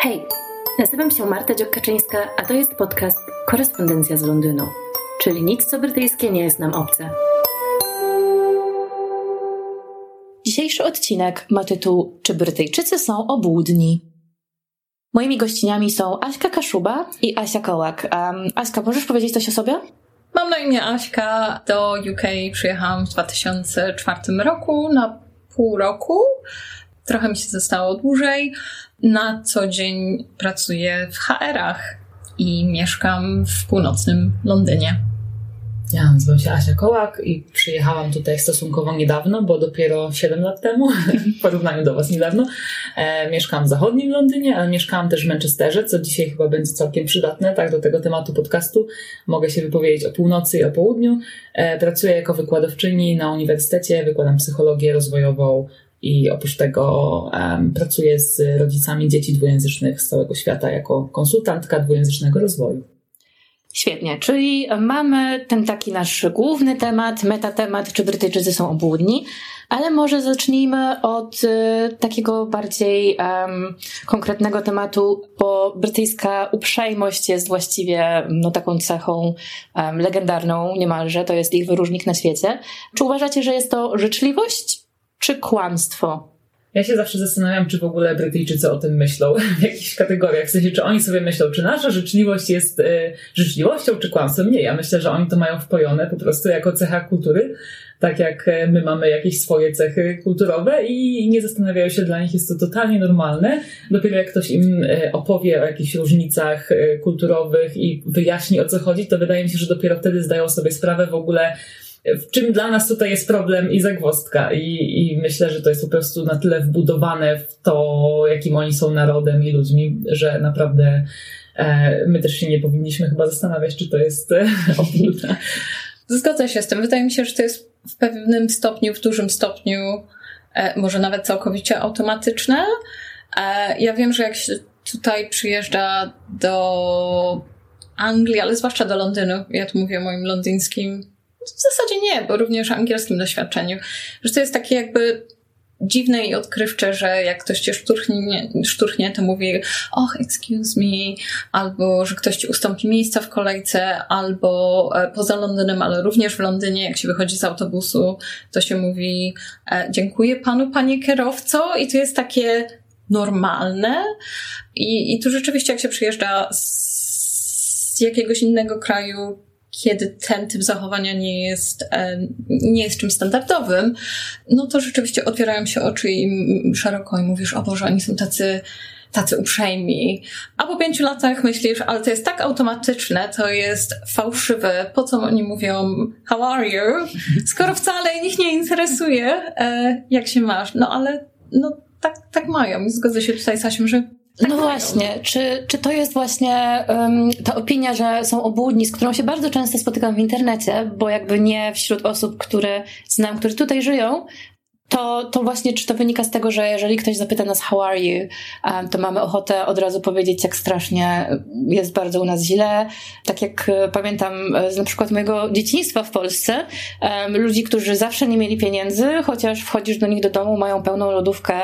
Hej, nazywam się Marta Dziokaczyńska, a to jest podcast Korespondencja z Londynu, czyli nic co brytyjskie nie jest nam obce. Dzisiejszy odcinek ma tytuł Czy Brytyjczycy są obłudni? Moimi gościniami są Aśka Kaszuba i Asia Kołak. Um, Aśka, możesz powiedzieć coś o sobie? Mam na imię Aśka. Do UK przyjechałam w 2004 roku na pół roku. Trochę mi się zostało dłużej. Na co dzień pracuję w HR-ach i mieszkam w północnym Londynie. Ja nazywam się Asia Kołak i przyjechałam tutaj stosunkowo niedawno, bo dopiero 7 lat temu, w porównaniu do Was niedawno. E, mieszkam w zachodnim Londynie, ale mieszkałam też w Manchesterze, co dzisiaj chyba będzie całkiem przydatne, tak, do tego tematu podcastu. Mogę się wypowiedzieć o północy i o południu. E, pracuję jako wykładowczyni na uniwersytecie, wykładam psychologię rozwojową i oprócz tego um, pracuję z rodzicami dzieci dwujęzycznych z całego świata jako konsultantka dwujęzycznego rozwoju. Świetnie, czyli mamy ten taki nasz główny temat, metatemat, czy Brytyjczycy są obłudni, ale może zacznijmy od y, takiego bardziej konkretnego tematu, bo brytyjska uprzejmość jest właściwie no, taką cechą legendarną niemalże, to jest ich wyróżnik na świecie. Czy uważacie, że jest to życzliwość czy kłamstwo? Ja się zawsze zastanawiam, czy w ogóle Brytyjczycy o tym myślą w jakichś kategoriach. W sensie, czy oni sobie myślą, czy nasza życzliwość jest y, życzliwością, czy kłamstwem. Nie, ja myślę, że oni to mają wpojone po prostu jako cecha kultury, tak jak e, my mamy jakieś swoje cechy kulturowe i nie zastanawiają się, dla nich jest to totalnie normalne. Dopiero jak ktoś im e, opowie o jakichś różnicach kulturowych i wyjaśni o co chodzi, to wydaje mi się, że dopiero wtedy zdają sobie sprawę w ogóle, w czym dla nas tutaj jest problem i zagwozdka. I, I myślę, że to jest po prostu na tyle wbudowane w to, jakim oni są narodem i ludźmi, że naprawdę e, my też się nie powinniśmy chyba zastanawiać, czy to jest e. Zgodzę się z tym. Wydaje mi się, że to jest w pewnym stopniu, w dużym stopniu, e, może nawet całkowicie automatyczne. E, ja wiem, że jak się tutaj przyjeżdża do Anglii, ale zwłaszcza do Londynu, ja tu mówię o moim londyńskim w zasadzie nie, bo również angielskim doświadczeniu. Że to jest takie jakby dziwne i odkrywcze, że jak ktoś cię szturchnie, szturchnie, to mówi och, excuse me, albo że ktoś ci ustąpi miejsca w kolejce, albo e, poza Londynem, ale również w Londynie, jak się wychodzi z autobusu, to się mówi e, dziękuję panu, panie kierowco i to jest takie normalne i, i tu rzeczywiście jak się przyjeżdża z jakiegoś innego kraju, kiedy ten typ zachowania nie jest, nie jest czymś standardowym, no to rzeczywiście otwierają się oczy i szeroko i mówisz, o Boże, oni są tacy, tacy uprzejmi. A po pięciu latach myślisz, ale to jest tak automatyczne, to jest fałszywe. Po co oni mówią how are you? Skoro wcale ich nie interesuje, e, jak się masz. No ale no tak, tak mają. Zgodzę się tutaj z Asią, że tak no właśnie, czy, czy to jest właśnie um, ta opinia, że są obłudni, z którą się bardzo często spotykam w internecie, bo jakby nie wśród osób, które znam, które tutaj żyją, to, to właśnie, czy to wynika z tego, że jeżeli ktoś zapyta nas how are you, to mamy ochotę od razu powiedzieć, jak strasznie jest bardzo u nas źle. Tak jak e, pamiętam e, z na przykład mojego dzieciństwa w Polsce, ludzi, którzy zawsze nie mieli pieniędzy, chociaż wchodzisz do nich do domu, mają pełną lodówkę,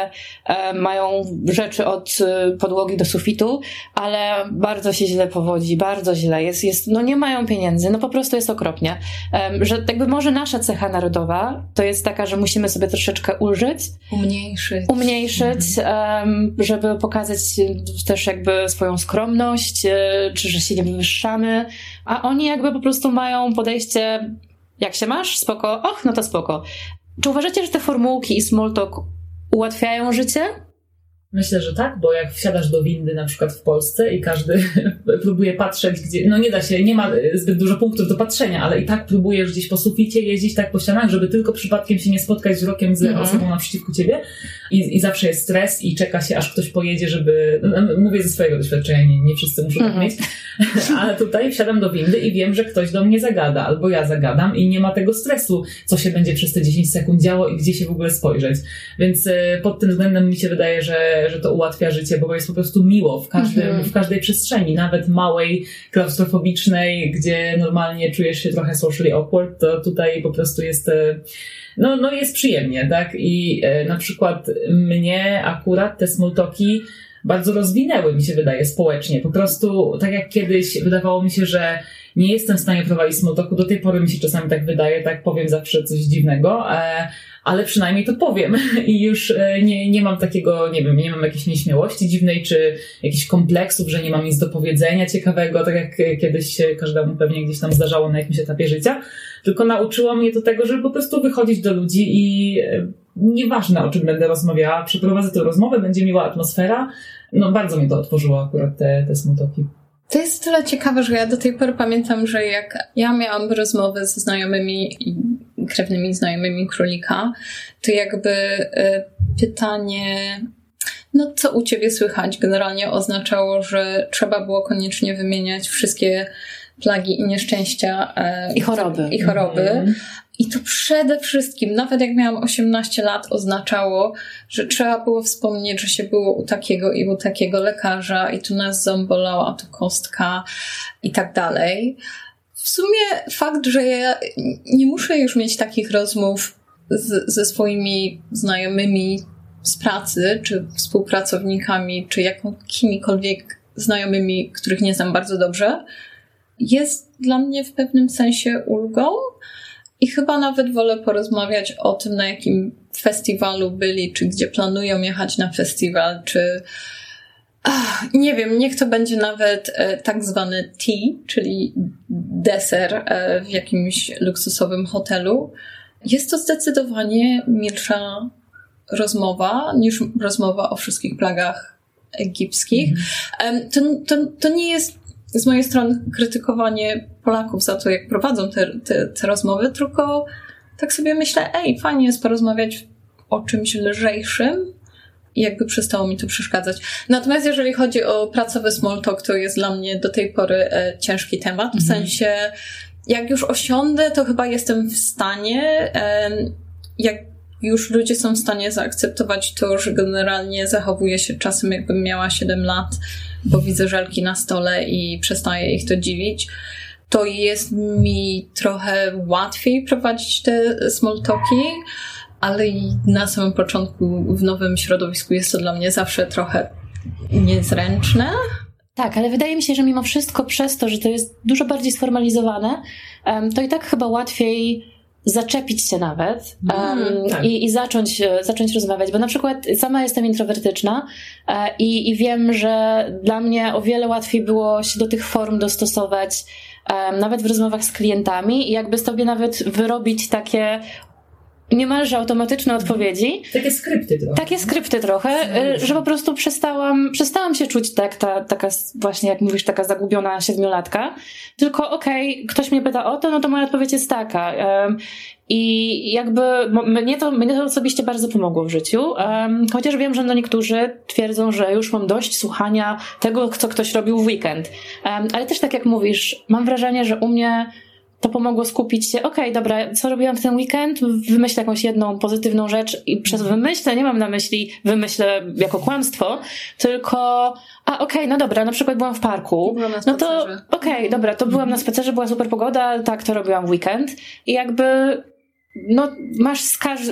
mają rzeczy od e, podłogi do sufitu, ale bardzo się źle powodzi, bardzo źle jest, jest no nie mają pieniędzy, no po prostu jest okropnie. Że jakby może nasza cecha narodowa to jest taka, że musimy sobie troszeczkę troszeczkę ulżyć. Umniejszyć. Umniejszyć, mhm. żeby pokazać też jakby swoją skromność, e, czy że się nie wywyższamy. A oni jakby po prostu mają podejście, jak się masz? Spoko? Och, no to spoko. Czy uważacie, że te formułki i small talk ułatwiają życie? Myślę, że tak, bo jak wsiadasz do windy na przykład w Polsce i każdy próbuje patrzeć, gdzie, no nie da się, nie ma zbyt dużo punktów do patrzenia, ale i tak próbujesz gdzieś po suficie jeździć tak po ścianach, żeby tylko przypadkiem się nie spotkać wzrokiem z mhm. osobą naprzeciwko ciebie I, i zawsze jest stres i czeka się, aż ktoś pojedzie, żeby, no, no mówię ze swojego doświadczenia, nie, nie wszyscy muszą tak mhm. mieć, ale tutaj wsiadam do windy i wiem, że ktoś do mnie zagada, albo ja zagadam i nie ma tego stresu, co się będzie przez te 10 sekund działo i gdzie się w ogóle spojrzeć. Więc e, pod tym względem mi się wydaje, że że to ułatwia życie, bo jest po prostu miło w, każdym, mhm. w każdej przestrzeni, nawet małej, klaustrofobicznej, gdzie normalnie czujesz się trochę socially awkward, to tutaj po prostu jest e, no, no jest przyjemnie, tak? I e, na przykład mnie akurat te smalltalki bardzo rozwinęły, mi się wydaje, społecznie. Po prostu, tak jak kiedyś wydawało mi się, że nie jestem w stanie prowadzić smalltalku, do tej pory mi się czasami tak wydaje, tak powiem zawsze coś dziwnego, e, ale przynajmniej to powiem i już e, nie, nie mam takiego, nie wiem, nie mam jakiejś nieśmiałości dziwnej, czy jakichś kompleksów, że nie mam nic do powiedzenia ciekawego, tak jak kiedyś się każdemu pewnie gdzieś tam zdarzało na jakimś etapie życia, tylko nauczyło mnie to tego, żeby po prostu wychodzić do ludzi i e, nieważne o czym będę rozmawiała, przeprowadzę tę rozmowę, będzie miła atmosfera. No bardzo mi to otworzyło akurat te, te smutoki. To jest tyle ciekawe, że ja do tej pory pamiętam, że jak ja miałam rozmowy ze znajomymi i krewnymi znajomymi królika, to jakby y, pytanie, no co u ciebie słychać, generalnie oznaczało, że trzeba było koniecznie wymieniać wszystkie plagi i nieszczęścia i choroby. I choroby. Mm. I to przede wszystkim, nawet jak miałam 18 lat, oznaczało, że trzeba było wspomnieć, że się było u takiego i u takiego lekarza, i tu nas ząb bolał, a tu kostka, i tak dalej. W sumie fakt, że ja nie muszę już mieć takich rozmów z, ze swoimi znajomymi z pracy, czy współpracownikami, czy jakimikolwiek znajomymi, których nie znam bardzo dobrze, jest dla mnie w pewnym sensie ulgą i chyba nawet wolę porozmawiać o tym, na jakim festiwalu byli, czy gdzie planują jechać na festiwal, czy Ach, nie wiem, niech to będzie nawet e, tak zwany tea, czyli deser e, w jakimś luksusowym hotelu. Jest to zdecydowanie milsza rozmowa niż rozmowa o wszystkich plagach egipskich. Mm. To, to, to nie jest z mojej strony krytykowanie Polaków za to, jak prowadzą te, te, te rozmowy, tylko tak sobie myślę, ej, fajnie jest porozmawiać o czymś lżejszym, i jakby przestało mi to przeszkadzać. Natomiast jeżeli chodzi o pracowy small talk, to jest dla mnie do tej pory e, ciężki temat. W mhm. sensie, jak już osiądę, to chyba jestem w stanie, e, jak już ludzie są w stanie zaakceptować to, że generalnie zachowuję się czasem jakbym miała 7 lat, bo widzę żelki na stole i przestaje ich to dziwić, to jest mi trochę łatwiej prowadzić te small talki, ale na samym początku w nowym środowisku jest to dla mnie zawsze trochę niezręczne. Tak, ale wydaje mi się, że mimo wszystko przez to, że to jest dużo bardziej sformalizowane, to i tak chyba łatwiej zaczepić się nawet um, tak. i, i zacząć, zacząć rozmawiać, bo na przykład sama jestem introwertyczna e, i, i wiem, że dla mnie o wiele łatwiej było się do tych form dostosować um, nawet w rozmowach z klientami i jakby sobie nawet wyrobić takie niemalże automatyczne odpowiedzi. Takie skrypty trochę. Takie skrypty trochę, y, że po prostu przestałam, przestałam się czuć tak, ta, taka właśnie, jak mówisz, taka zagubiona siedmiolatka. Tylko okej, okay, ktoś mnie pyta o to, no to moja odpowiedź jest taka. I jakby mnie to, mnie to osobiście bardzo pomogło w życiu, chociaż wiem, że no niektórzy twierdzą, że już mam dość słuchania tego, co ktoś robił w weekend. ale też tak jak mówisz, mam wrażenie, że u mnie to pomogło skupić się, okej, okay, dobra, co robiłam w ten weekend? Wymyślę jakąś jedną pozytywną rzecz i przez wymyślę, nie mam na myśli wymyślę jako kłamstwo, tylko a okej, okay, no dobra, na przykład byłam w parku. Byłam na no to okej, okay, dobra, to byłam na spacerze, była super pogoda, tak, to robiłam w weekend. I jakby no, masz,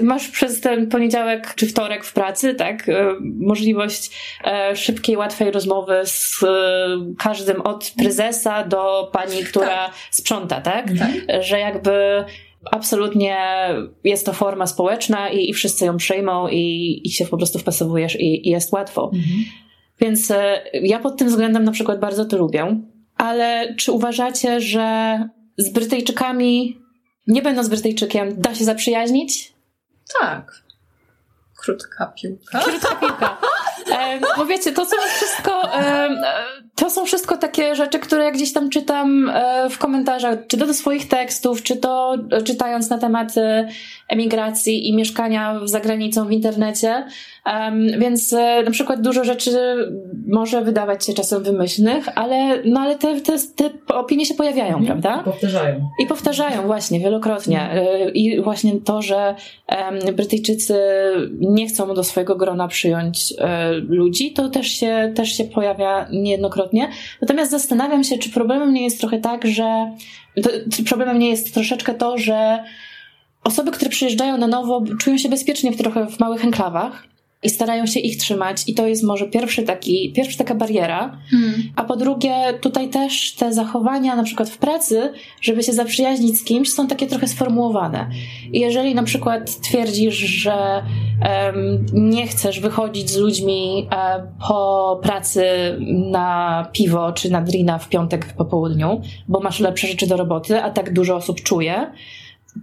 masz przez ten poniedziałek czy wtorek w pracy, tak, e, możliwość e, szybkiej, łatwej rozmowy z e, każdym od prezesa do pani, która tak. sprząta, tak? tak? Że jakby absolutnie jest to forma społeczna i, i wszyscy ją przyjmą i, i się po prostu wpasowujesz i, i jest łatwo. Mhm. Więc ja pod tym względem na przykład bardzo to lubię. Ale czy uważacie, że z Brytyjczykami nie będąc Brytyjczykiem, da się zaprzyjaźnić? Tak. Krótka piłka. Krótka piłka. E, bo wiecie, to są wszystko, e, to są wszystko takie rzeczy, które gdzieś tam czytam e, w komentarzach, czy to do swoich tekstów, czy to czytając na temat emigracji i mieszkania za granicą w internecie. Więc e, na przykład dużo rzeczy może wydawać się czasem wymyślnych, ale, no, ale te, te, te opinie się pojawiają, mhm. prawda? I powtarzają. I powtarzają właśnie wielokrotnie. E, I właśnie to, że Brytyjczycy nie chcą do swojego grona przyjąć ludzi, to też się, też się pojawia niejednokrotnie. Natomiast zastanawiam się, czy problemem nie jest trochę tak, że to, problemem nie jest troszeczkę to, że osoby, które przyjeżdżają na nowo, czują się bezpiecznie w trochę w małych enklawach i starają się ich trzymać i to jest może pierwszy taki, pierwsza taka bariera. Hmm. A po drugie, tutaj też te zachowania na przykład w pracy, żeby się zaprzyjaźnić z kimś, są takie trochę sformułowane. I jeżeli na przykład twierdzisz, że um, nie chcesz wychodzić z ludźmi um, po pracy na piwo czy na drina w piątek po południu, bo masz lepsze rzeczy do roboty, a tak dużo osób czuje,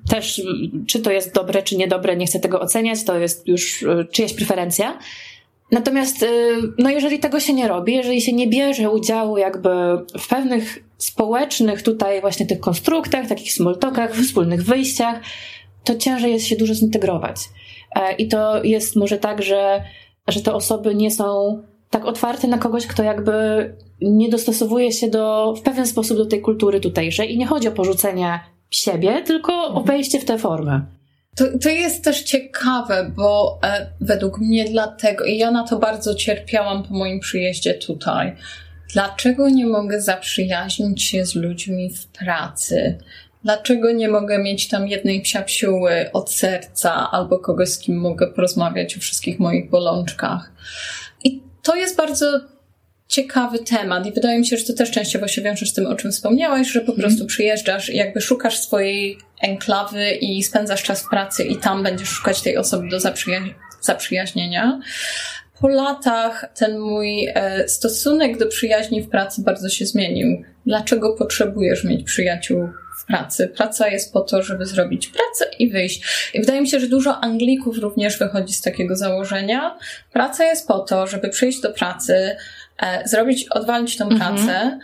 też, czy to jest dobre, czy niedobre, nie chcę tego oceniać, to jest już y, czyjaś preferencja. Natomiast, y, no jeżeli tego się nie robi, jeżeli się nie bierze udziału jakby w pewnych społecznych tutaj właśnie tych konstruktach, takich smoltokach, wspólnych wyjściach, to ciężej jest się dużo zintegrować. E, I to jest może tak, że, że te osoby nie są tak otwarte na kogoś, kto jakby nie dostosowuje się do, w pewien sposób do tej kultury tutejszej i nie chodzi o porzucenie siebie, tylko o mhm. wejście w tę formę. To, to jest też ciekawe, bo e, według mnie dlatego, i ja na to bardzo cierpiałam po moim przyjeździe tutaj, dlaczego nie mogę zaprzyjaźnić się z ludźmi w pracy? Dlaczego nie mogę mieć tam jednej psiapsiuły od serca albo kogoś, z kim mogę porozmawiać o wszystkich moich bolączkach? I to jest bardzo ciekawy temat i wydaje mi się, że to też częściowo się wiąże z tym, o czym wspomniałaś, że po mhm. prostu przyjeżdżasz i jakby szukasz swojej enklawy i spędzasz czas w pracy i tam będziesz szukać tej osoby do zaprzyja- zaprzyjaźnienia. Po latach ten mój e, stosunek do przyjaźni w pracy bardzo się zmienił. Dlaczego potrzebujesz mieć przyjaciół w pracy? Praca jest po to, żeby zrobić pracę i wyjść. I wydaje mi się, że dużo Anglików również wychodzi z takiego założenia. Praca jest po to, żeby przyjść do pracy, zrobić, odwalić tą mhm. pracę.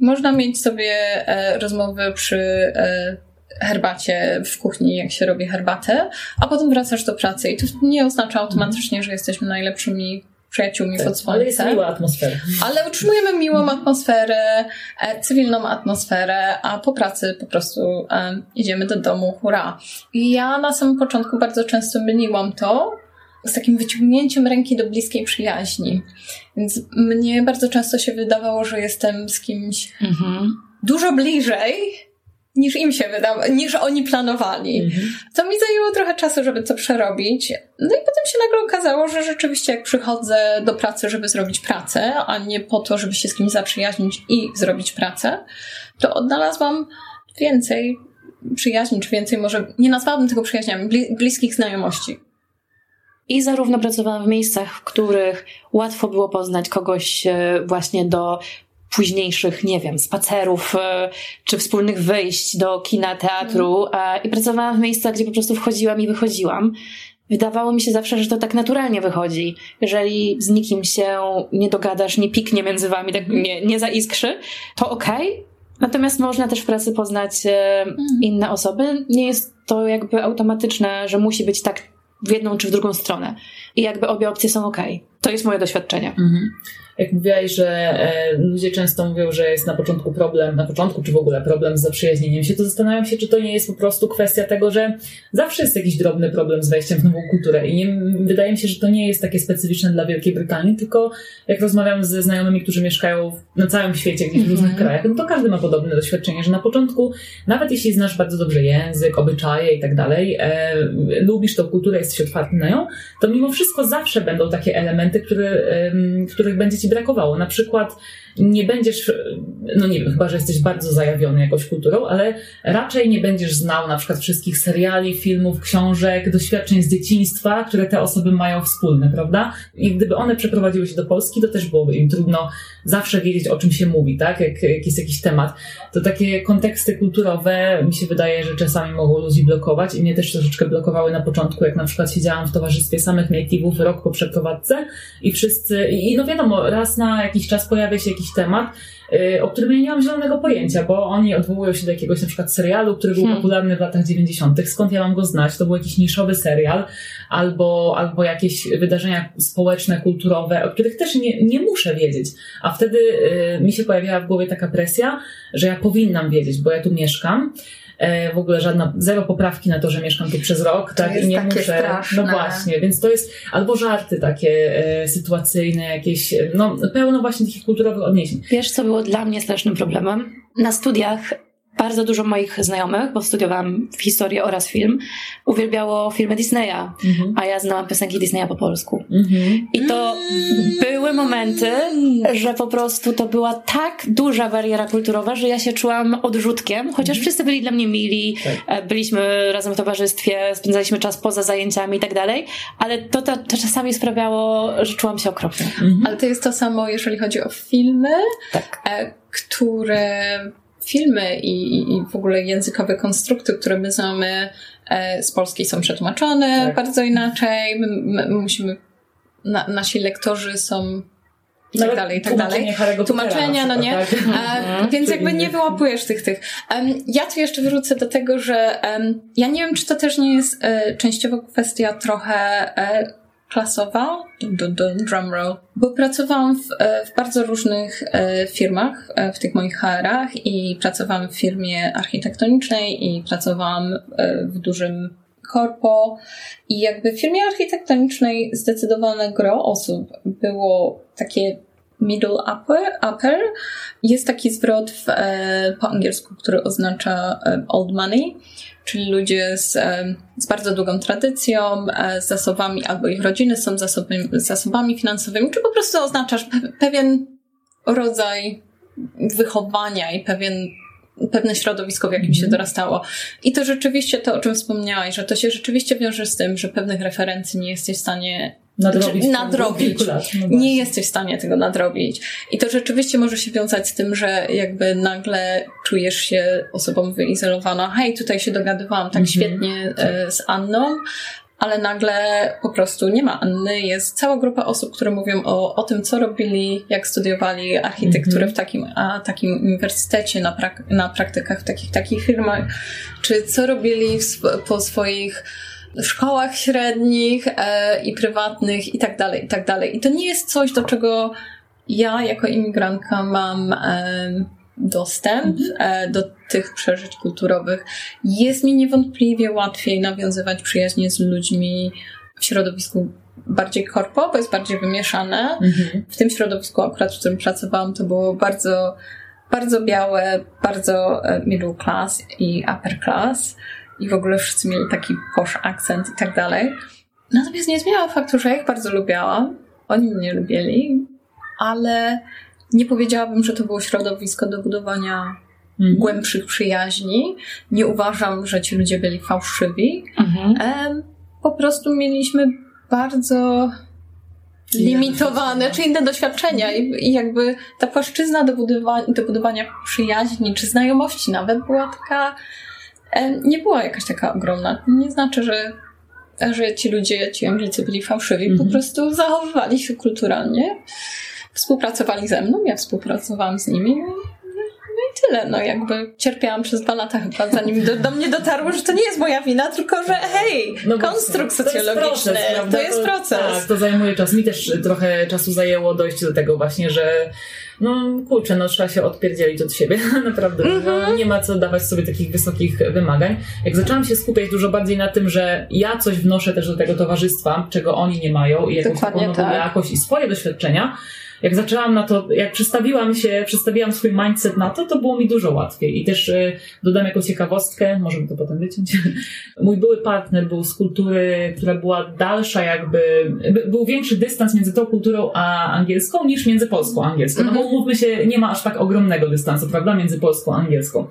Można mieć sobie e, rozmowy przy e, herbacie w kuchni, jak się robi herbatę, a potem wracasz do pracy i to nie oznacza automatycznie, że jesteśmy najlepszymi przyjaciółmi tak, pod słońcem. Ale jest miła atmosfera. Ale utrzymujemy miłą atmosferę, e, cywilną atmosferę, a po pracy po prostu e, idziemy do domu, hurra. I ja na samym początku bardzo często myliłam to z takim wyciągnięciem ręki do bliskiej przyjaźni. Więc mnie bardzo często się wydawało, że jestem z kimś mhm. dużo bliżej, niż im się wydawało, niż oni planowali. Mhm. To mi zajęło trochę czasu, żeby to przerobić. No i potem się nagle okazało, że rzeczywiście jak przychodzę do pracy, żeby zrobić pracę, a nie po to, żeby się z kimś zaprzyjaźnić i zrobić pracę, to odnalazłam więcej przyjaźni, czy więcej może, nie nazwałabym tego przyjaźniami, bliskich znajomości. I zarówno pracowałam w miejscach, w których łatwo było poznać kogoś e, właśnie do późniejszych, nie wiem, spacerów e, czy wspólnych wyjść do kina, teatru mm. i pracowałam w miejscach, gdzie po prostu wchodziłam i wychodziłam. Wydawało mi się zawsze, że to tak naturalnie wychodzi. Jeżeli z nikim się nie dogadasz, nie piknie między wami, tak nie, nie zaiskrzy, to okej. Okay. Natomiast można też w pracy poznać e, mm. inne osoby. Nie jest to jakby automatyczne, że musi być tak w jedną czy w drugą stronę. I jakby obie opcje są ok. To jest moje doświadczenie. Mhm jak mówiłaś, że e, ludzie często mówią, że jest na początku problem, na początku czy w ogóle problem z zaprzyjaźnieniem się, to zastanawiam się, czy to nie jest po prostu kwestia tego, że zawsze jest jakiś drobny problem z wejściem w nową kulturę i nie, wydaje mi się, że to nie jest takie specyficzne dla Wielkiej Brytanii, tylko jak rozmawiam ze znajomymi, którzy mieszkają na całym świecie, gdzieś w różnych mm -hmm. krajach, no to każdy ma podobne doświadczenie, że na początku, nawet jeśli znasz bardzo dobrze język, obyczaje i tak dalej, e, lubisz tą kulturę, jesteś otwarty na nią, to mimo wszystko zawsze będą takie elementy, które, e, których będzie ci brakowało. Na przykład nie będziesz, no nie wiem, chyba, że jesteś bardzo zajawiony jakąś kulturą, ale raczej nie będziesz znał na przykład wszystkich seriali, filmów, książek, doświadczeń z dzieciństwa, które te osoby mają wspólne, prawda? I gdyby one przeprowadziły się do Polski, to też byłoby im trudno zawsze wiedzieć, o czym się mówi, tak? Jak, jak jest jakiś temat. To takie konteksty kulturowe mi się wydaje, że czasami mogą ludzi blokować i mnie też troszeczkę blokowały na początku, jak na przykład siedziałam w towarzystwie samych native'ów rok po przeprowadzce i wszyscy, i no wiadomo, raz na jakiś czas pojawia się jakiś temat, o którym ja nie mam zielonego pojęcia, bo oni odwołują się do jakiegoś na przykład serialu, który był hmm. popularny w latach 90. Skąd ja mam go znać? To był jakiś niszowy serial, albo, albo jakieś wydarzenia społeczne, kulturowe, o których też nie, nie muszę wiedzieć. A wtedy y, mi się pojawiała w głowie taka presja, że ja powinnam wiedzieć, bo ja tu mieszkam. E, w ogóle żadna, zero poprawki na to, że mieszkam tu przez rok, to tak, i nie muszę. Straszne. No właśnie, więc to jest albo żarty takie e, sytuacyjne, jakieś, no pełno właśnie takich kulturowych odniesień. Wiesz, co było dla mnie strasznym problemem? Na studiach bardzo dużo moich znajomych, bo studiowałam historię oraz film, uwielbiało filmy Disneya, mhm. a ja znałam piosenki Disneya po polsku. Mhm. I to były momenty, że po prostu to była tak duża bariera kulturowa, że ja się czułam odrzutkiem, chociaż mhm. wszyscy byli dla mnie mili, tak. E, byliśmy razem w towarzystwie, spędzaliśmy czas poza zajęciami i tak dalej, ale to, to, to czasami sprawiało, że czułam się okropnie. Ale to jest to samo, jeżeli chodzi o filmy, tak. E, które filmy i, i w ogóle językowe konstrukty, które my znamy e, z polskiej są przetłumaczone tak. bardzo inaczej. My, my musimy, na, nasi lektorzy są i tak dalej, i tak dalej. Tłumaczenia, no nie? Tak? E, więc jakby nie wyłapujesz tych, tych. Um, ja tu jeszcze wrócę do tego, że um, ja nie wiem, czy to też nie jest e, częściowo kwestia trochę e, klasowa, drum roll, bo pracowałam w, e, w bardzo różnych e, firmach, e, w tych moich HR-ach i pracowałam w firmie architektonicznej i pracowałam w dużym korpo. I jakby w firmie architektonicznej zdecydowane gro osób było takie middle upper, upper. Jest taki zwrot w, po angielsku, który oznacza old money, czyli ludzie z, z bardzo długą tradycją, e, z zasobami, albo ich rodziny są zasobami, zasobami finansowymi, czy po prostu oznaczasz pewien rodzaj wychowania i pewien pewne środowisko, w jakim się mhm. dorastało. I to rzeczywiście to, o czym wspomniałaś, że to się rzeczywiście wiąże z tym, że pewnych referencji nie jesteś w stanie nadrobić. Znaczy, nadrobić. No nie jesteś w stanie tego nadrobić. I to rzeczywiście może się wiązać z tym, że jakby nagle czujesz się osobą wyizolowaną. Hej, tutaj się dogadywałam tak mm -hmm. świetnie e, z Anną, ale nagle po prostu nie ma Anny. Jest cała grupa osób, które mówią o, o tym, co robili, jak studiowali architekturę mm -hmm. w takim, a, takim uniwersytecie, na, prak na praktykach w takich, takich firmach, czy co robili w, po swoich szkołach średnich e, i prywatnych i tak dalej, i tak dalej. I to nie jest coś, do czego ja jako imigrantka mam e, dostęp mhm. e, do tych przeżyć kulturowych. Jest mi niewątpliwie łatwiej nawiązywać przyjaźnie z ludźmi w środowisku bardziej korpo, bo jest bardziej wymieszane. Mhm. W tym środowisku akurat, w którym pracowałam, to było bardzo, bardzo białe, bardzo e, middle class i upper class i w ogóle wszyscy mieli taki posh akcent i tak dalej. Natomiast nie zmieniała faktu, że ja ich bardzo lubiałam. Oni mnie lubili, ale nie powiedziałabym, że to było środowisko do budowania mhm. głębszych przyjaźni. Nie uważam, że ci ludzie byli fałszywi. Mhm. po prostu mieliśmy bardzo limitowane, czy inne doświadczenia I, jakby ta płaszczyzna do budowania, do budowania przyjaźni, czy znajomości nawet była taka nie była jakaś taka ogromna. Nie znaczy, że, że ci ludzie, ci Anglicy byli fałszywi, -hmm. po mhm. prostu zachowywali się kulturalnie, współpracowali ze mną, ja współpracowałam z nimi, no, tyle. No jakby cierpiałam przez dwa lata chyba, zanim do, do mnie dotarło, że to nie jest moja wina, tylko że hej, no konstrukt socjologiczny, to jest proces. To jest proces. Tak, to zajmuje czas. Mi też trochę czasu zajęło dojście do tego właśnie, że no kurczę, no trzeba się odpierdzielić od siebie, naprawdę. Mm -hmm. no, nie ma co dawać sobie takich wysokich wymagań. Jak zaczęłam się skupiać dużo bardziej na tym, że ja coś wnoszę też do tego towarzystwa, czego oni nie mają i jakąś Dokładnie taką tak. jakość i swoje doświadczenia, jak zaczęłam na to, jak przestawiłam się, przestawiłam swój mindset na to, to było mi dużo łatwiej. I też y, dodam jakąś ciekawostkę, możemy to potem wyciąć. Mój były partner był z kultury, która była dalsza jakby, był większy dystans między tą kulturą a angielską niż między polską a angielską. No bo mhm. mówmy się, nie ma aż tak ogromnego dystansu, prawda, między polską a angielską.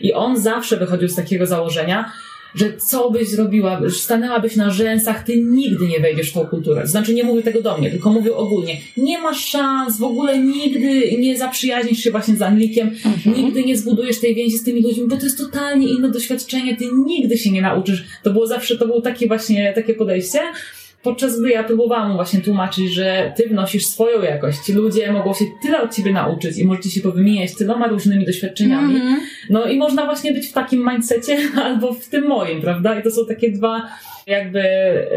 I on zawsze wychodził z takiego założenia, że co byś zrobiła, stanęłabyś na rzęsach, ty nigdy nie wejdziesz w tą kulturę. Znaczy nie mówię tego do mnie, tylko mówię ogólnie. Nie masz szans, w ogóle nigdy nie zaprzyjaźnisz się właśnie z Anglikiem, mhm. nigdy nie zbudujesz tej więzi z tymi ludźmi, bo to jest totalnie inne doświadczenie, ty nigdy się nie nauczysz. To było zawsze, to było takie właśnie, takie podejście podczas gdy ja próbowałam właśnie tłumaczyć, że ty wnosisz swoją jakość, ci ludzie mogą się tyle od ciebie nauczyć i możecie się powymieniać tyloma różnymi doświadczeniami. Mm -hmm. No i można właśnie być w takim mindsetie albo w tym moim, prawda? I to są takie dwa jakby,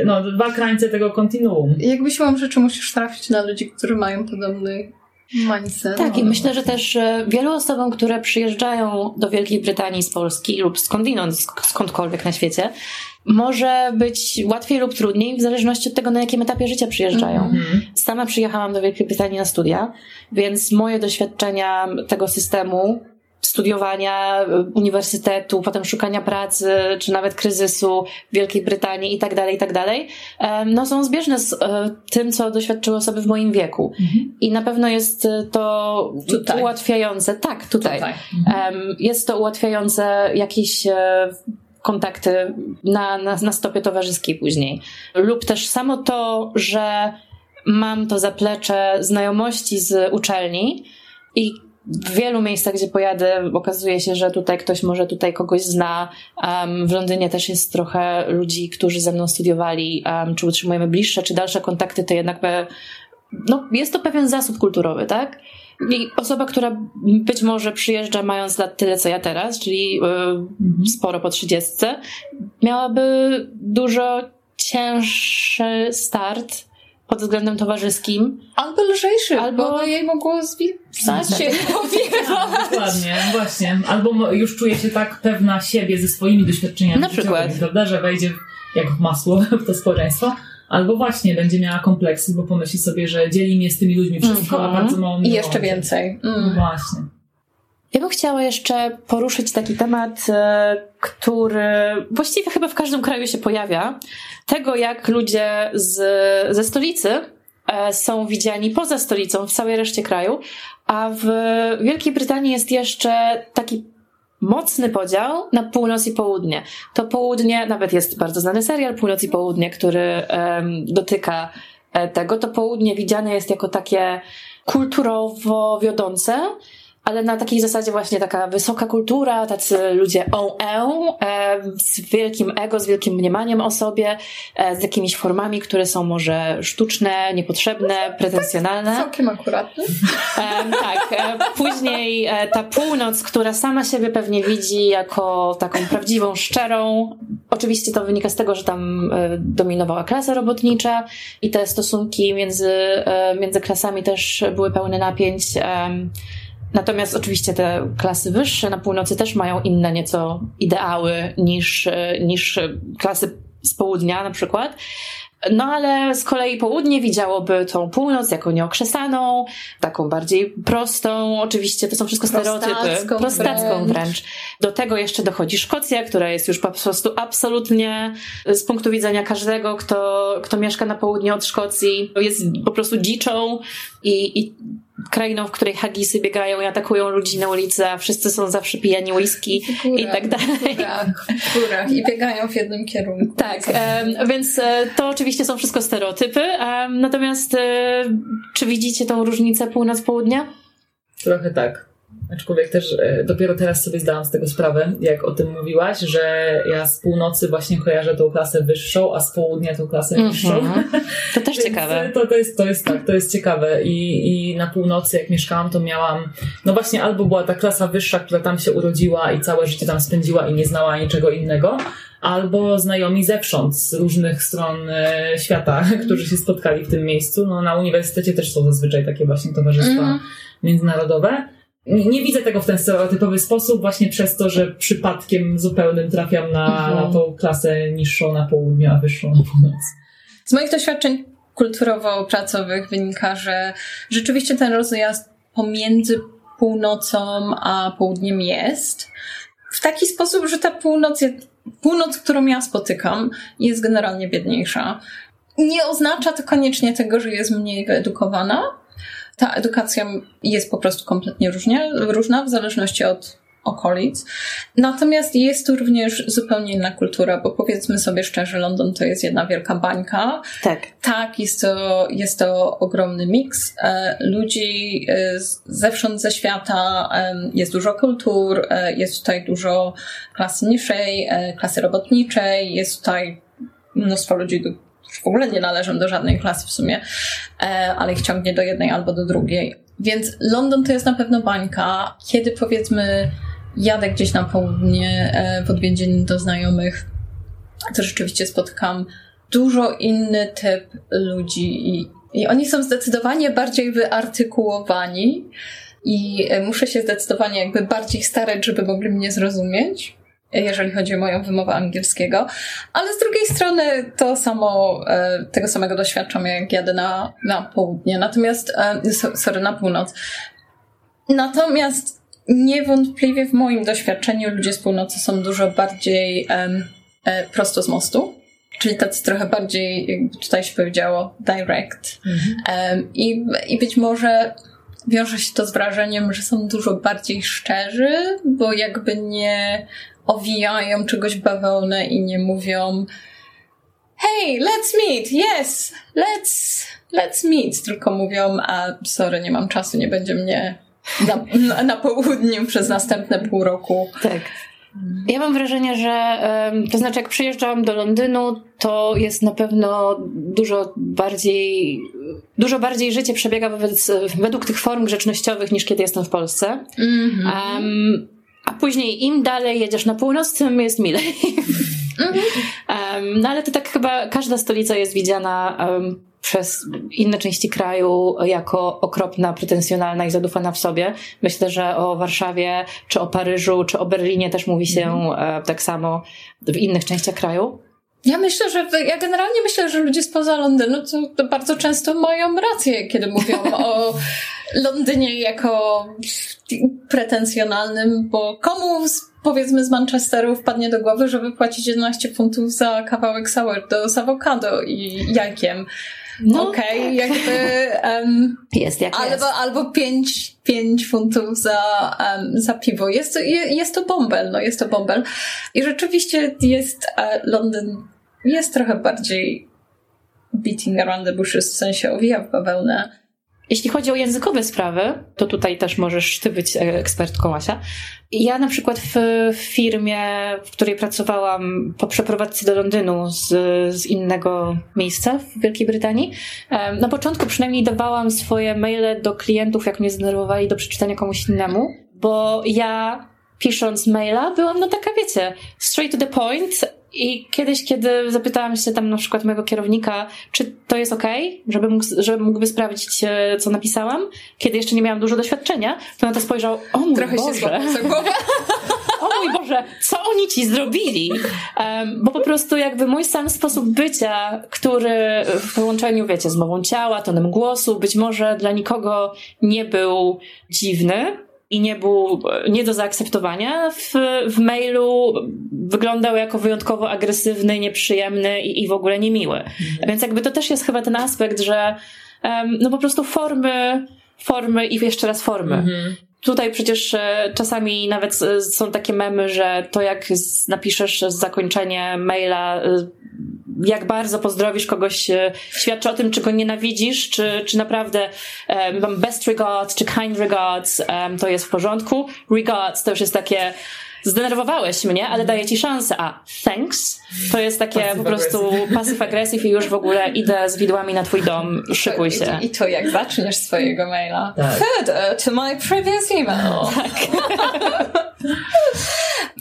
no, dwa krańce tego kontinuum. Jakby siłą rzeczy musisz trafić na ludzi, którzy mają podobny mindset. Tak, i myślę, że też e, wielu osobom, które przyjeżdżają do Wielkiej Brytanii z Polski lub skądinąd, skądkolwiek na świecie, może być łatwiej lub trudniej, w zależności od tego, na jakim etapie życia przyjeżdżają. Mm -hmm. Sama przyjechałam do Wielkiej Brytanii na studia, więc moje doświadczenia tego systemu studiowania, uniwersytetu, potem szukania pracy, czy nawet kryzysu w Wielkiej Brytanii i tak dalej, i tak dalej, no są zbieżne z e, tym, co doświadczyły osoby w moim wieku. Mhm. I na pewno jest to tutaj. ułatwiające, tak, tutaj. tutaj. Mhm. Jest to ułatwiające jakieś e, kontakty na, na, na stopie towarzyskiej później. Lub też samo to, że mam to zaplecze znajomości z uczelni i w wielu miejscach, gdzie pojadę, okazuje się, że tutaj ktoś może tutaj kogoś zna. Um, w Londynie też jest trochę ludzi, którzy ze mną studiowali, um, czy utrzymujemy bliższe, czy dalsze kontakty, to jednak be, no, jest to pewien zasób kulturowy, tak? I osoba, która być może przyjeżdża mając lat tyle, co ja teraz, czyli yy, mhm. sporo po trzydziestce, miałaby dużo cięższy start pod względem towarzyskim. Albo lżejszy, albo bo jej mogło zwisać się Dokładnie, właśnie. Albo już czuje się tak pewna siebie ze swoimi doświadczeniami. Na przykład. Prawda, że wejdzie jak masło w to społeczeństwo. Albo właśnie będzie miała kompleksy, bo pomyśli sobie, że dzieli mnie z tymi ludźmi wszystko, mm -hmm. a mhm. bardzo mało I jeszcze więcej. Mm. No właśnie. Ja bym chciała jeszcze poruszyć taki temat, e, który właściwie chyba w każdym kraju się pojawia. Tego, jak ludzie z, ze stolicy e, są widziani poza stolicą w całej reszcie kraju, a w Wielkiej Brytanii jest jeszcze taki mocny podział na północ i południe. To południe, nawet jest bardzo znany serial Północ i Południe, który um, dotyka e, tego. To południe widziane jest jako takie kulturowo wiodące, ale na takiej zasadzie właśnie taka wysoka kultura, tacy ludzie on e, z wielkim ego, z wielkim mniemaniem o sobie, e, z jakimiś formami, które są może sztuczne, niepotrzebne, pretensjonalne. Całkiem akuratne. E, tak. E, później e, ta północ, która sama siebie pewnie widzi jako taką prawdziwą, szczerą. Oczywiście to wynika z tego, że tam e, dominowała klasa robotnicza i te stosunki między, między klasami też były pełne napięć. Natomiast oczywiście te klasy wyższe na północy też mają inne nieco ideały niż, niż klasy z południa na przykład. No ale z kolei południe widziałoby tą północ jako nieokrzesaną, taką bardziej prostą. Oczywiście to są wszystko stereotypy. Prostacką, prostacką wręcz. Do tego jeszcze dochodzi Szkocja, która jest już po prostu absolutnie z punktu widzenia każdego, kto, kto mieszka na południu od Szkocji, jest po prostu dziczą i, i krainą, w której hagisy biegają i atakują ludzi na ulicy, a wszyscy są zawsze pijani whisky i tak dalej. W górach, i biegają w jednym kierunku. Tak, um, więc e, to oczywiście są wszystko stereotypy, um, natomiast e, czy widzicie tą różnicę północ-południa? Trochę tak. Aczkolwiek też e, dopiero teraz sobie zdałam z tego sprawę, jak o tym mówiłaś, że ja z północy właśnie kojarzę tą klasę wyższą, a z południa tą klasę mm -hmm. niższą. To też ciekawe. To, to, jest, to jest tak, to jest ciekawe. I, I na północy, jak mieszkałam, to miałam, no właśnie, albo była ta klasa wyższa, która tam się urodziła i całe życie tam spędziła i nie znała niczego innego, albo znajomi zewsząd, z różnych stron e, świata, którzy się spotkali w tym miejscu. No, na uniwersytecie też są zazwyczaj takie właśnie towarzystwa mm. międzynarodowe nie widzę tego w ten stereotypowy sposób, właśnie przez to, że przypadkiem zupełnym trafiam na, mhm. na tą klasę niższą na południu, a wyższą na północ. Z moich doświadczeń kulturowo-pracowych wynika, że rzeczywiście ten rozjazd pomiędzy północą a południem jest. W taki sposób, że ta północ, północ, którą ja spotykam, jest generalnie biedniejsza. Nie oznacza to koniecznie tego, że jest mniej wyedukowana, ta edukacja jest po prostu kompletnie różnie, różna w zależności od okolic. Natomiast jest tu również zupełnie inna kultura, bo powiedzmy sobie szczerze, Londyn to jest jedna wielka bańka. Tak. Tak, jest to, jest to ogromny miks e, ludzi e, zewsząd ze świata, e, jest dużo kultur, e, jest tutaj dużo klasy niższej, e, klasy robotniczej, jest tutaj mnóstwo ludzi, w ogóle nie należą do żadnej klasy w sumie, e, ale ich ciągnie do jednej albo do drugiej. Więc Londyn to jest na pewno bańka. Kiedy powiedzmy jadę gdzieś na południe e, w odwiedziny do znajomych, to rzeczywiście spotkam dużo inny typ ludzi i, i oni są zdecydowanie bardziej wyartykułowani i e, muszę się zdecydowanie jakby bardziej starać, żeby mogli mnie zrozumieć jeżeli chodzi o moją wymowę angielskiego, ale z drugiej strony to samo, e, tego samego doświadczam, jak jadę na, na południe, natomiast, e, sorry, na północ. Natomiast niewątpliwie w moim doświadczeniu ludzie z północy są dużo bardziej um, prosto z mostu. Czyli tacy trochę bardziej, jakby tutaj się powiedziało, direct. Mhm. Um, i, I być może wiąże się to z wrażeniem, że są dużo bardziej szczerzy, bo jakby nie owijają czegoś bawełnę i nie mówią hey, let's meet, yes, let's, let's meet, tylko mówią, a sorry, nie mam czasu, nie będzie mnie na, na, południu przez następne pół roku. Tak. Ja mam wrażenie, że to znaczy, jak przyjeżdżam do Londynu, to jest na pewno dużo bardziej, dużo bardziej życie przebiega wobec, według tych form grzecznościowych niż kiedy jestem w Polsce. Mm-hmm. Um, a później im dalej jedziesz na północ, tym jest milej. Um, no ale to tak chyba każda stolica jest widziana um, przez inne części kraju jako okropna, pretensjonalna i zadufana w sobie. Myślę, że o Warszawie, czy o Paryżu, czy o Berlinie też mówi się mm-hmm. tak samo w innych częściach kraju. Ja myślę, że ja generalnie myślę, że ludzie spoza Londynu to, to bardzo często mają rację, kiedy mówią o Londynie jako pretensjonalnym, bo komu powiedzmy z Manchesteru wpadnie do głowy, żeby płacić 11 funtów za kawałek sourdough z awokado i jajkiem. No, Okej, okay, tak. jakby... Um, jest jak albo, jest. Albo 5, 5 funtów za, um, za piwo. Jest to, jest to bąbel, no jest to bąbel. I rzeczywiście jest uh, Londyn jest trochę bardziej beating around the bushes, w sensie owija w bawełnę. Jeśli chodzi o językowe sprawy, to tutaj też możesz ty być ekspertką, Asia. Ja na przykład w firmie, w której pracowałam po przeprowadzce do Londynu z, z innego miejsca w Wielkiej Brytanii, na początku przynajmniej dawałam swoje maile do klientów, jak mnie zdenerwowali, do przeczytania komuś innemu, bo ja pisząc maila byłam, no taka wiecie, straight to the point, i kiedyś, kiedy zapytałam się tam na przykład mojego kierownika, czy to jest ok, żeby, mógł, żeby mógłby sprawdzić, e, co napisałam, kiedy jeszcze nie miałam dużo doświadczenia, to na to spojrzał, o mój Trochę Boże. Się o mój Boże, co oni ci zrobili? Um, bo po prostu jakby mój sam sposób bycia, który w połączeniu, wiecie, z mową ciała, tonem głosu, być może dla nikogo nie był dziwny, i nie był nie do zaakceptowania, w, w mailu wyglądał jako wyjątkowo agresywny, nieprzyjemny i, i w ogóle niemiły. Mhm. Więc jakby to też jest chyba ten aspekt, że um, no po prostu formy, formy i jeszcze raz formy. Mhm. Tutaj przecież e, czasami nawet są takie memy, że to jak napiszesz zakończenie maila e, jak bardzo pozdrowisz kogoś, e, świadczy o tym, czy go nienawidzisz, czy, czy naprawdę um, best regards, czy kind regards, um, to jest w porządku. Regards to już jest takie zdenerwowałeś mnie, ale daję ci szansę. A thanks to jest takie passive po prostu passive aggressive i już w ogóle idę z widłami na twój dom, szykuj się. I, i to jak zaczniesz swojego maila. Tak. Further to my previous email. Tak.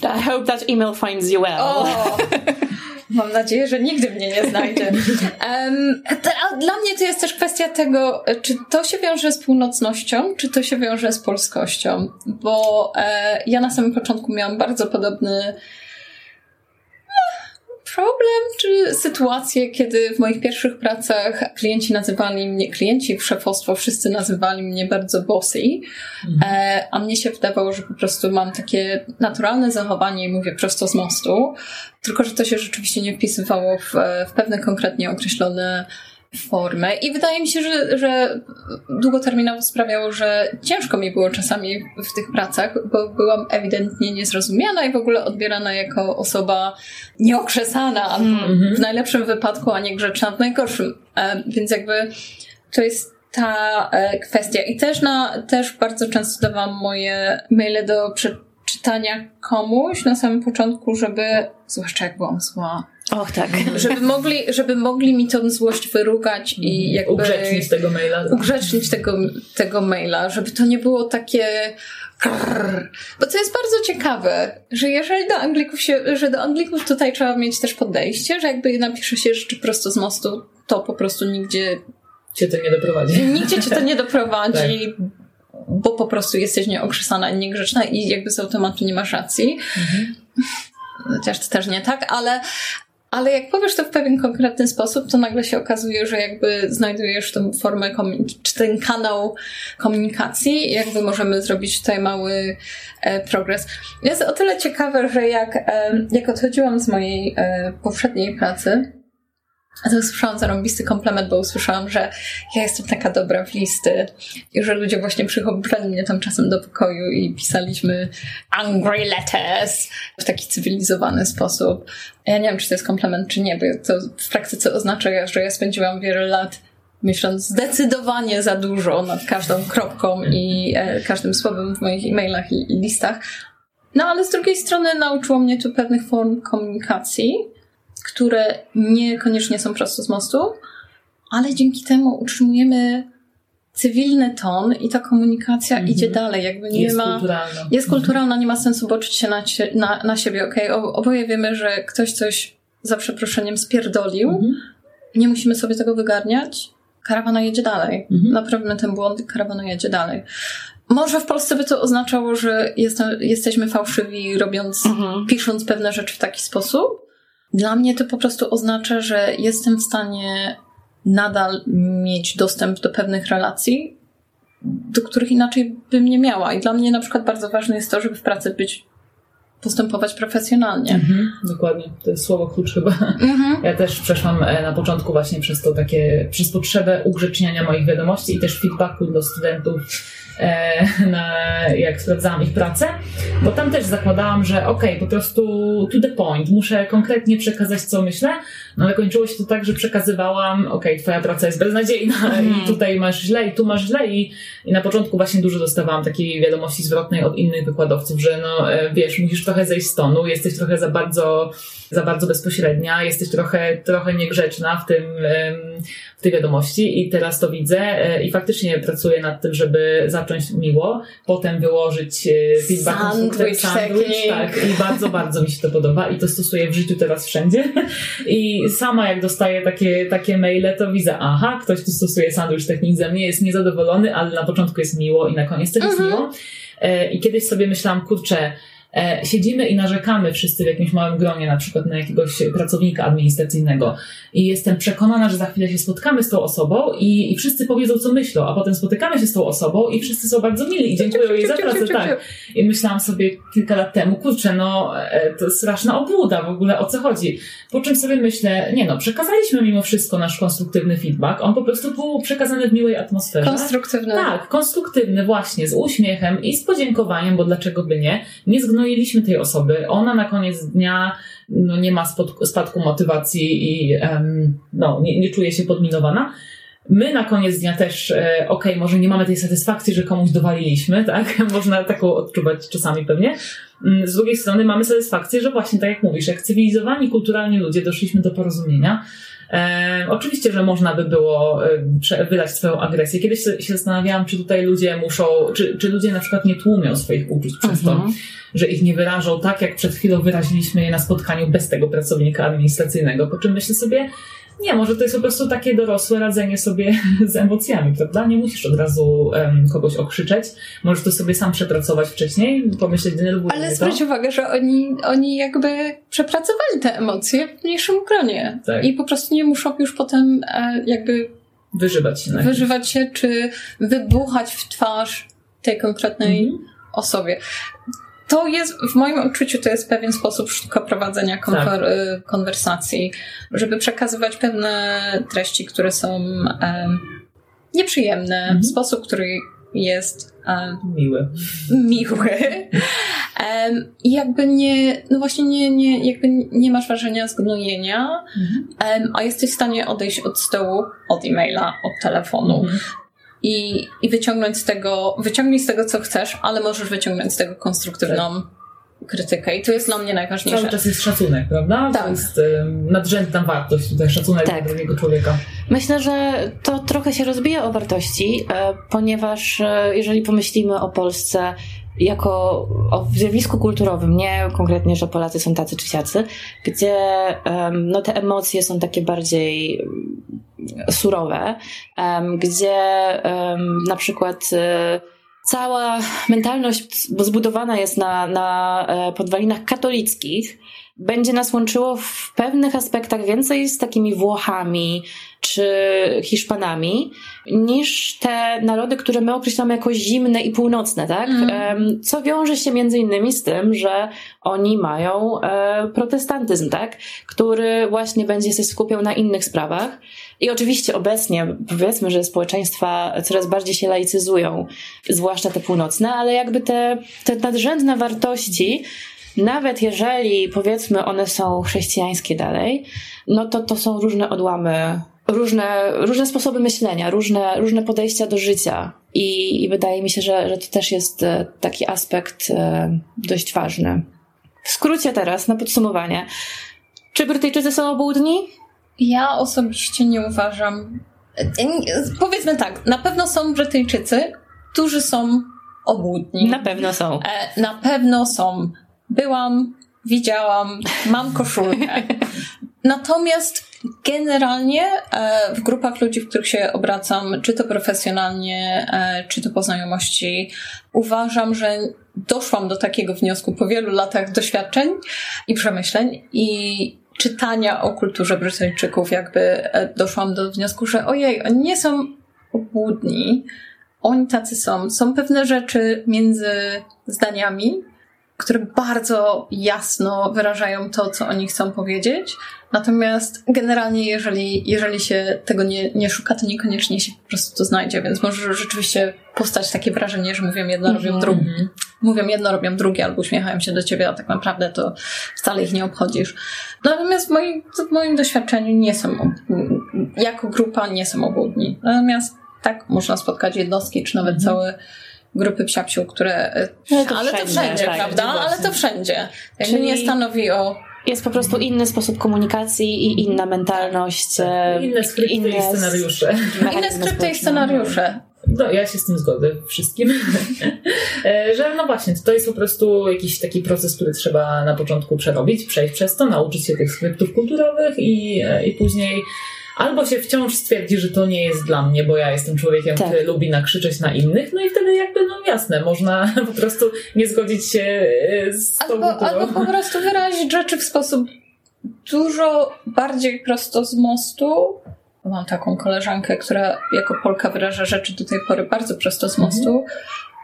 I hope that email finds you well. Oh. Mam nadzieję, że nigdy mnie nie znajdzie. Um, dla mnie to jest też kwestia tego, czy to się wiąże z północnością, czy to się wiąże z polskością. Bo e, ja na samym początku miałam bardzo podobny problem, czy sytuację, kiedy w moich pierwszych pracach klienci nazywali mnie, klienci, szefostwo, wszyscy nazywali mnie bardzo bossy, mhm. e, a mnie się wydawało, że po prostu mam takie naturalne zachowanie i mówię prosto z mostu, tylko że to się rzeczywiście nie wpisywało w, w pewne konkretnie określone formę i wydaje mi się, że, że długoterminowo sprawiało, że ciężko mi było czasami w tych pracach, bo byłam ewidentnie niezrozumiana i w ogóle odbierana jako osoba nieokrzesana, mm-hmm. w najlepszym wypadku, a nie grzeczna w najgorszym. E, więc jakby to jest ta e, kwestia. I też, na, też bardzo często dawałam moje maile do przeczytania komuś na samym początku, żeby, zwłaszcza jak byłam zła, Och, tak. Żeby mogli, żeby mogli mi tą złość wyrugać i mhm. jakby... Ugrzecznić tego maila. Ugrzecznić tego, tego maila, żeby to nie było takie... Krrr. Bo to jest bardzo ciekawe, że jeżeli do Anglików się, że do Anglików tutaj trzeba mieć też podejście, że jakby napisze się rzeczy prosto z mostu, to po prostu nigdzie cię to nie doprowadzi. Nigdzie cię to nie doprowadzi, tak. Bo po prostu jesteś nieokrzesana i niegrzeczna i jakby z automatu nie masz racji. Mhm. Chociaż to też nie tak, ale Ale jak powiesz to w pewien konkretny sposób, to nagle się okazuje, że jakby znajdujesz tą formę, czy ten kanał komunikacji, jakby możemy zrobić tutaj mały e, progres. Jest o tyle ciekawe, że jak, e, jak odchodziłam z mojej e, poprzedniej pracy, a to usłyszałam zarąbisty komplement, bo usłyszałam, że ja jestem taka dobra w listy i że ludzie właśnie przychodzili mnie tam czasem do pokoju i pisaliśmy angry letters w taki cywilizowany sposób. Ja nie wiem, czy to jest komplement, czy nie, bo to w praktyce oznacza, że ja spędziłam wiele lat myśląc zdecydowanie za dużo nad każdą kropką i e, każdym słowem w moich e-mailach i, i listach. No ale z drugiej strony nauczyło mnie tu pewnych form komunikacji, które niekoniecznie są prosto z mostu, ale dzięki temu utrzymujemy cywilny ton i ta komunikacja -hmm. idzie dalej. Jakby nie jest ma, kulturalna. Jest kulturalna, nie ma sensu boczyć się na, na, na siebie. Okay? Oboje wiemy, że ktoś coś za przeproszeniem spierdolił. -hmm. Nie musimy sobie tego wygarniać. Karawana jedzie dalej. Naprawmy ten błąd karawana jedzie dalej. Może w Polsce by to oznaczało, że jest, jesteśmy fałszywi, robiąc, pisząc pewne rzeczy w taki sposób, dla mnie to po prostu oznacza, że jestem w stanie nadal mieć dostęp do pewnych relacji, do których inaczej bym nie miała. I dla mnie na przykład bardzo ważne jest to, żeby w pracy być postępować profesjonalnie. Mhm, dokładnie, to jest słowo klucz chyba. Mhm. Ja też przeszłam e, na początku właśnie przez to takie, przez potrzebę ugrzeczniania moich wiadomości i też feedbacku do studentów E, na, jak sprawdzałam ich pracę, bo tam też zakładałam, że okej, okay, po prostu to the point, muszę konkretnie przekazać, co myślę, no ale kończyło się to tak, że przekazywałam, okej, okay, twoja praca jest beznadziejna mm. i tutaj masz źle i tu masz źle i, i na początku właśnie dużo dostawałam takiej wiadomości zwrotnej od innych wykładowców, że no e, wiesz, musisz trochę zejść z tonu, jesteś trochę za bardzo, za bardzo bezpośrednia, jesteś trochę, trochę niegrzeczna w tym, w tej wiadomości i teraz to widzę e, i faktycznie pracuję nad tym, żeby zacząć miło, potem wyłożyć e, feedback sandwich, sandwich tak, i bardzo, bardzo mi się to podoba i to stosuję w życiu teraz wszędzie. I sama jak dostaję takie, takie maile, to widzę, aha, ktoś tu stosuje sandwich technik ze mnie, jest niezadowolony, ale na początku jest miło i na koniec też jest mhm. miło e, i kiedyś sobie myślałam, kurczę, siedzimy i narzekamy wszyscy w jakimś małym gronie, na przykład na jakiegoś pracownika administracyjnego i jestem przekonana, że za chwilę się spotkamy z tą osobą i, i wszyscy powiedzą, co myślą, a potem spotykamy się z tą osobą i wszyscy są bardzo mili i dziękują jej za pracę, tak. I myślałam sobie kilka lat temu, kurczę, no e, to straszna obłuda w ogóle, o co chodzi. Po czym sobie myślę, nie no, przekazaliśmy mimo wszystko nasz konstruktywny feedback, on po prostu był przekazany w miłej atmosferze. Konstruktywny. Tak, konstruktywny właśnie, z uśmiechem i z podziękowaniem, bo dlaczego by nie, nie zgnojiliśmy tej osoby, ona na koniec dnia no, nie ma spadku, motywacji i um, no, nie, nie czuje się podminowana. My na koniec dnia też, e, okej, okay, może nie mamy tej satysfakcji, że komuś dowaliliśmy, tak? Można taką odczuwać czasami pewnie. Mm, z drugiej strony mamy satysfakcję, że właśnie tak jak mówisz, jak cywilizowani, kulturalni ludzie doszliśmy do porozumienia. E, oczywiście, że można by było e, wydać swoją agresję. Kiedyś się zastanawiałam, czy tutaj ludzie muszą, czy, czy ludzie na przykład nie tłumią swoich uczuć przez to, mhm. że ich nie wyrażą tak, jak przed chwilą wyraziliśmy je na spotkaniu bez tego pracownika administracyjnego. Po czym myślę sobie, nie, może to jest po prostu takie dorosłe radzenie sobie z emocjami, prawda? Nie musisz od razu um, kogoś okrzyczeć. Możesz to sobie sam przepracować wcześniej, pomyśleć, denerwuje Ale zwróć uwagę, że oni, oni jakby przepracowali te emocje w mniejszym gronie. Tak. I po prostu nie muszą już potem e, jakby wyżywać się. Wyżywać się, czy wybuchać w twarz tej konkretnej mhm. osobie to jest, w moim odczuciu, to jest pewien sposób sztuka prowadzenia tak. Y, konwersacji, żeby przekazywać pewne treści, które są um, nieprzyjemne, mhm. w sposób, który jest um, miły. Miły. Um, I jakby nie, no właśnie nie, nie, jakby nie masz wrażenia zgnojenia, mhm. a jesteś w stanie odejść od stołu, od e-maila, od telefonu. Mhm i, i wyciągnąć z tego, wyciągnij z tego, co chcesz, ale możesz wyciągnąć z tego konstruktywną tak. krytykę. I to jest dla mnie najważniejsze. Cały czas jest szacunek, prawda? Tak. To jest y, nadrzędna wartość tutaj, szacunek tak. dla drugiego człowieka. Myślę, że to trochę się rozbija o wartości, e, ponieważ e, jeżeli pomyślimy o Polsce jako o zjawisku kulturowym, nie konkretnie, że Polacy są tacy czy siacy, gdzie um, no, te emocje są takie bardziej surowe, gdzie na przykład e, cała mentalność zbudowana jest na, na e, podwalinach katolickich, będzie nas łączyło w pewnych aspektach więcej z takimi Włochami czy Hiszpanami, niż te narody, które my określamy jako zimne i północne, tak? Mm. Co wiąże się między innymi z tym, że oni mają e, protestantyzm, tak? Który właśnie będzie się skupiał na innych sprawach. I oczywiście obecnie powiedzmy, że społeczeństwa coraz bardziej się laicyzują, zwłaszcza te północne, ale jakby te, te nadrzędne wartości, nawet jeżeli powiedzmy one są chrześcijańskie dalej, no to to są różne odłamy, różne, różne sposoby myślenia, różne, różne podejścia do życia. I, i wydaje mi się, że, że to też jest e, taki aspekt e, dość ważny. W skrócie teraz, na podsumowanie. Czy Brytyjczycy są obłudni? Ja osobiście nie uważam. E, powiedzmy tak, na pewno są Brytyjczycy, którzy są obłudni. Na pewno są. Na pewno są byłam, widziałam, mam koszulkę. Natomiast generalnie e, w grupach ludzi, w których się obracam, czy to profesjonalnie, e, czy to po znajomości, uważam, że doszłam do takiego wniosku po wielu latach doświadczeń i przemyśleń i czytania o kulturze Brytyjczyków, jakby e, doszłam do wniosku, że ojej, oni nie są obłudni, oni tacy są. Są pewne rzeczy między zdaniami, które bardzo jasno wyrażają to, co oni chcą powiedzieć. Natomiast generalnie, jeżeli, jeżeli się tego nie, nie szuka, to niekoniecznie się po prostu to znajdzie, więc może rzeczywiście powstać takie wrażenie, że mówią jedno, robią mhm. drugie. Mówią jedno, robią drugie, albo uśmiechają się do ciebie, a tak naprawdę to wcale ich nie obchodzisz. Natomiast w moim, w moim doświadczeniu nie są, jako grupa nie są obłudni. Natomiast tak, można spotkać jednostki, czy nawet mhm. całe grupy psiapsił, które... No to ale wszędzie, to wszędzie, tak, prawda? Ale to wszędzie. Jakby Czyli... nie stanowi o jest po prostu inny sposób komunikacji i inna mentalność. Tak, e, inne skrypty inne, i scenariusze. Inne skrypty i scenariusze. No, ja się z tym zgodzę wszystkim. E, że no właśnie, to jest po prostu jakiś taki proces, który trzeba na początku przerobić, przejść przez to, nauczyć się tych skryptów kulturowych i, e, i później albo się wciąż stwierdzi, że to nie jest dla mnie, bo ja jestem człowiekiem, tak. który lubi nakrzyczeć na innych, no i wtedy jakby, no jasne, można po prostu nie zgodzić się e, z albo, tą Albo po prostu wyrazić rzeczy w sposób dużo bardziej prosto z mostu. Mam taką koleżankę, która jako Polka wyraża rzeczy do tej pory bardzo prosto z mostu,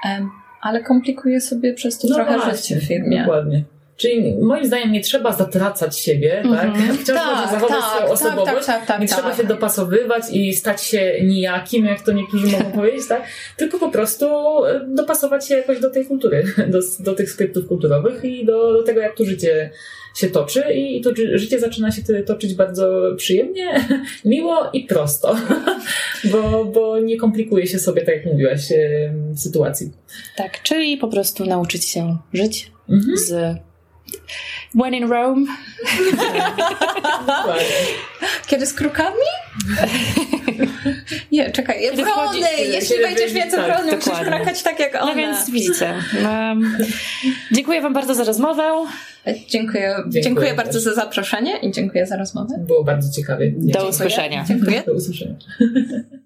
mhm. ale komplikuje sobie przez to no trochę właśnie, życie w firmie. Dokładnie. Czyli moim zdaniem nie trzeba zatracać siebie, mm -hmm. tak? Mhm. Wciąż tak, można zachować tak, swoją tak, osobowość, tak, tak, nie trzeba tak. się dopasowywać i stać się nijakim, jak to niektórzy mogą powiedzieć, tak? Tylko po prostu e, dopasować się jakoś do tej kultury, do, do tych skryptów kulturowych i do, do tego, jak tu życie się toczy i to życie zaczyna się toczyć bardzo przyjemnie, miło i prosto, bo, bo nie komplikuje się sobie, tak jak mówiłaś, sytuacji. Tak, czyli po prostu nauczyć się żyć mhm. z When in Rome. Kiedy z krukami? Nie, czekaj, Kiedy wrony! Wchodzi, Jeśli wejdziesz więcej tak, wrony, musisz krakać tak jak no one. No więc widzicie. Um, dziękuję wam bardzo za rozmowę. Dziękuję, dziękuję, dziękuję bardzo za zaproszenie i dziękuję za rozmowę. Było bardzo ciekawie. Do usłyszenia. Dziękuję. Do usłyszenia.